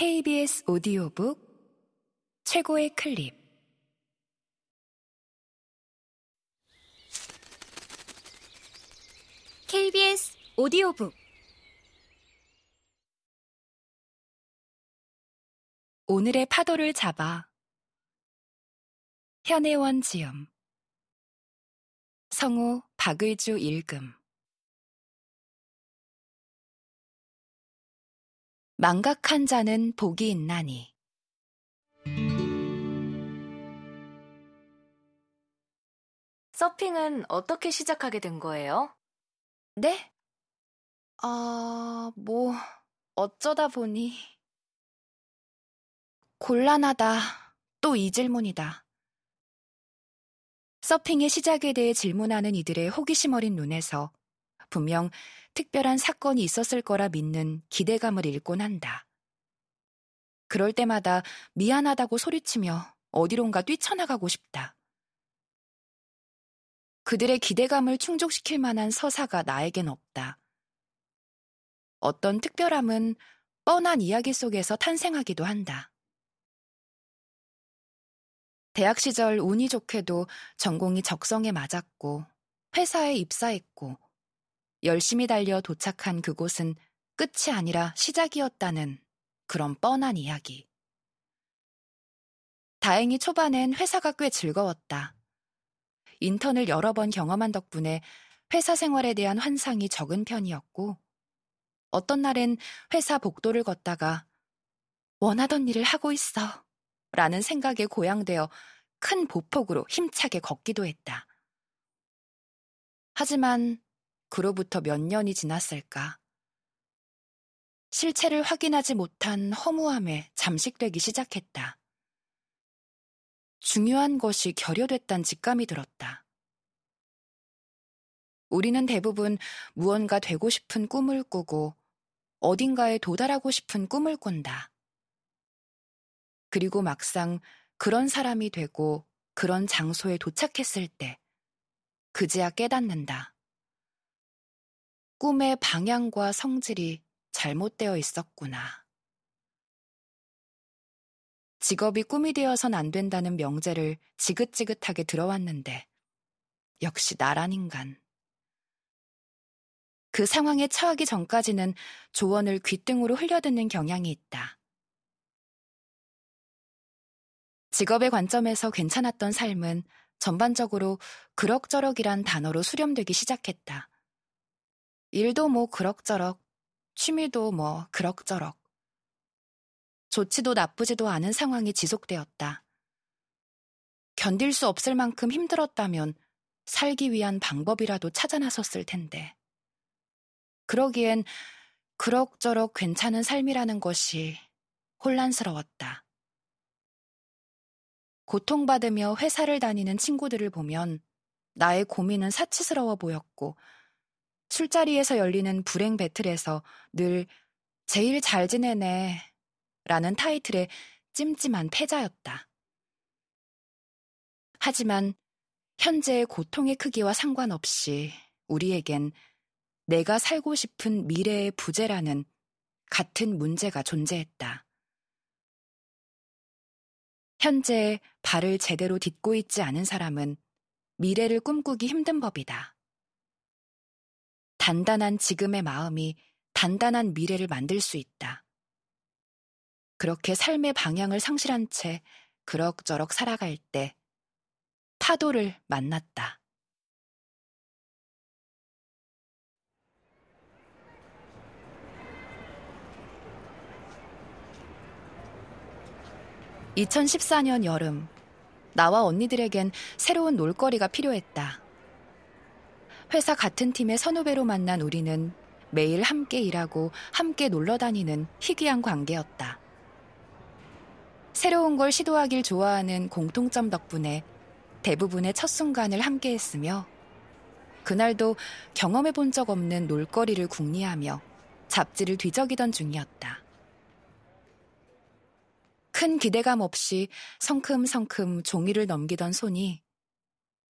KBS 오디오북 최고의 클립. KBS 오디오북. 오늘의 파도를 잡아 현혜원 지음 성우 박의주 읽음 망각한 자는 복이 있나니 서핑은 어떻게 시작하게 된 거예요? 네? 아, 뭐 어쩌다 보니 곤란하다. 또 이 질문이다. 서핑의 시작에 대해 질문하는 이들의 호기심 어린 눈에서 분명 특별한 사건이 있었을 거라 믿는 기대감을 읽곤 한다. 그럴 때마다 미안하다고 소리치며 어디론가 뛰쳐나가고 싶다. 그들의 기대감을 충족시킬 만한 서사가 나에겐 없다. 어떤 특별함은 뻔한 이야기 속에서 탄생하기도 한다. 대학 시절 운이 좋게도 전공이 적성에 맞았고 회사에 입사했고 열심히 달려 도착한 그곳은 끝이 아니라 시작이었다는 그런 뻔한 이야기. 다행히 초반엔 회사가 꽤 즐거웠다. 인턴을 여러 번 경험한 덕분에 회사 생활에 대한 환상이 적은 편이었고, 어떤 날엔 회사 복도를 걷다가 원하던 일을 하고 있어 라는 생각에 고양되어 큰 보폭으로 힘차게 걷기도 했다. 하지만 그로부터 몇 년이 지났을까. 실체를 확인하지 못한 허무함에 잠식되기 시작했다. 중요한 것이 결여됐단 직감이 들었다. 우리는 대부분 무언가 되고 싶은 꿈을 꾸고 어딘가에 도달하고 싶은 꿈을 꾼다. 그리고 막상 그런 사람이 되고 그런 장소에 도착했을 때 그제야 깨닫는다. 꿈의 방향과 성질이 잘못되어 있었구나. 직업이 꿈이 되어선 안 된다는 명제를 지긋지긋하게 들어왔는데, 역시 나란 인간. 그 상황에 처하기 전까지는 조언을 귓등으로 흘려듣는 경향이 있다. 직업의 관점에서 괜찮았던 삶은 전반적으로 그럭저럭이란 단어로 수렴되기 시작했다. 일도 뭐 그럭저럭, 취미도 뭐 그럭저럭. 좋지도 나쁘지도 않은 상황이 지속되었다. 견딜 수 없을 만큼 힘들었다면 살기 위한 방법이라도 찾아 나섰을 텐데. 그러기엔 그럭저럭 괜찮은 삶이라는 것이 혼란스러웠다. 고통받으며 회사를 다니는 친구들을 보면 나의 고민은 사치스러워 보였고 술자리에서 열리는 불행 배틀에서 늘 제일 잘 지내네 라는 타이틀의 찜찜한 패자였다. 하지만 현재의 고통의 크기와 상관없이 우리에겐 내가 살고 싶은 미래의 부재라는 같은 문제가 존재했다. 현재 발을 제대로 딛고 있지 않은 사람은 미래를 꿈꾸기 힘든 법이다. 단단한 지금의 마음이 단단한 미래를 만들 수 있다. 그렇게 삶의 방향을 상실한 채 그럭저럭 살아갈 때 파도를 만났다. (2014년) 여름 나와 언니들에겐 새로운 놀거리가 필요했다. 회사 같은 팀의 선후배로 만난 우리는 매일 함께 일하고 함께 놀러 다니는 희귀한 관계였다. 새로운 걸 시도하길 좋아하는 공통점 덕분에 대부분의 첫 순간을 함께 했으며 그날도 경험해 본 적 없는 놀거리를 궁리하며 잡지를 뒤적이던 중이었다. 큰 기대감 없이 성큼성큼 종이를 넘기던 손이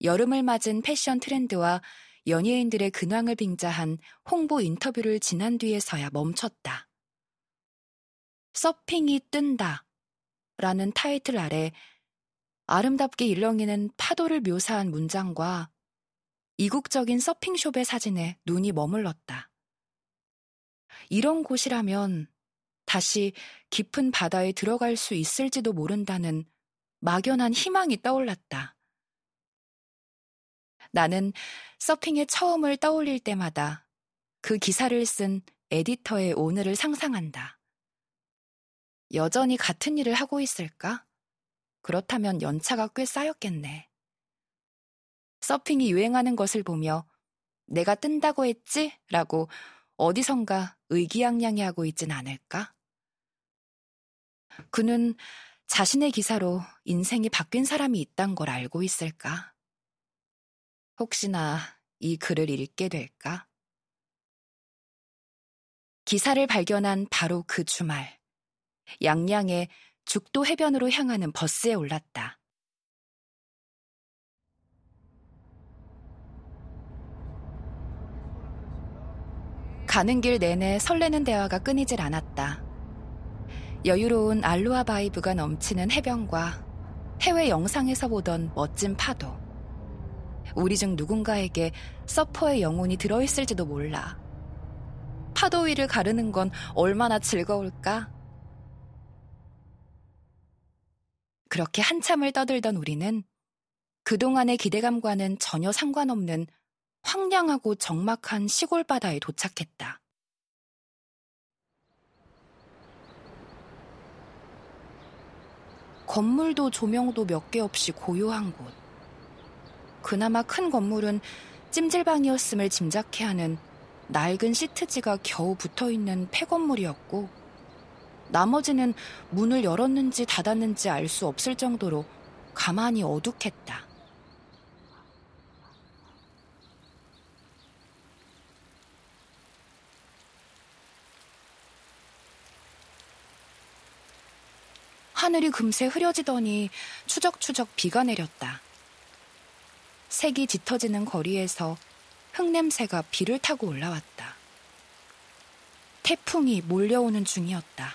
여름을 맞은 패션 트렌드와 연예인들의 근황을 빙자한 홍보 인터뷰를 지난 뒤에서야 멈췄다. 서핑이 뜬다 라는 타이틀 아래 아름답게 일렁이는 파도를 묘사한 문장과 이국적인 서핑숍의 사진에 눈이 머물렀다. 이런 곳이라면 다시 깊은 바다에 들어갈 수 있을지도 모른다는 막연한 희망이 떠올랐다. 나는 서핑의 처음을 떠올릴 때마다 그 기사를 쓴 에디터의 오늘을 상상한다. 여전히 같은 일을 하고 있을까? 그렇다면 연차가 꽤 쌓였겠네. 서핑이 유행하는 것을 보며 내가 뜬다고 했지? 라고 어디선가 의기양양해하고 있진 않을까? 그는 자신의 기사로 인생이 바뀐 사람이 있단 걸 알고 있을까? 혹시나 이 글을 읽게 될까? 기사를 발견한 바로 그 주말, 양양의 죽도 해변으로 향하는 버스에 올랐다. 가는 길 내내 설레는 대화가 끊이질 않았다. 여유로운 aloha vibe가 넘치는 해변과 해외 영상에서 보던 멋진 파도. 우리 중 누군가에게 서퍼의 영혼이 들어있을지도 몰라. 파도 위를 가르는 건 얼마나 즐거울까? 그렇게 한참을 떠들던 우리는 그동안의 기대감과는 전혀 상관없는 황량하고 적막한 시골 바다에 도착했다. 건물도 조명도 몇 개 없이 고요한 곳. 그나마 큰 건물은 찜질방이었음을 짐작케 하는 낡은 시트지가 겨우 붙어 있는 폐건물이었고, 나머지는 문을 열었는지 닫았는지 알 수 없을 정도로 가만히 어둑했다. 하늘이 금세 흐려지더니 추적추적 비가 내렸다. 색이 짙어지는 거리에서 흙냄새가 비를 타고 올라왔다. 태풍이 몰려오는 중이었다.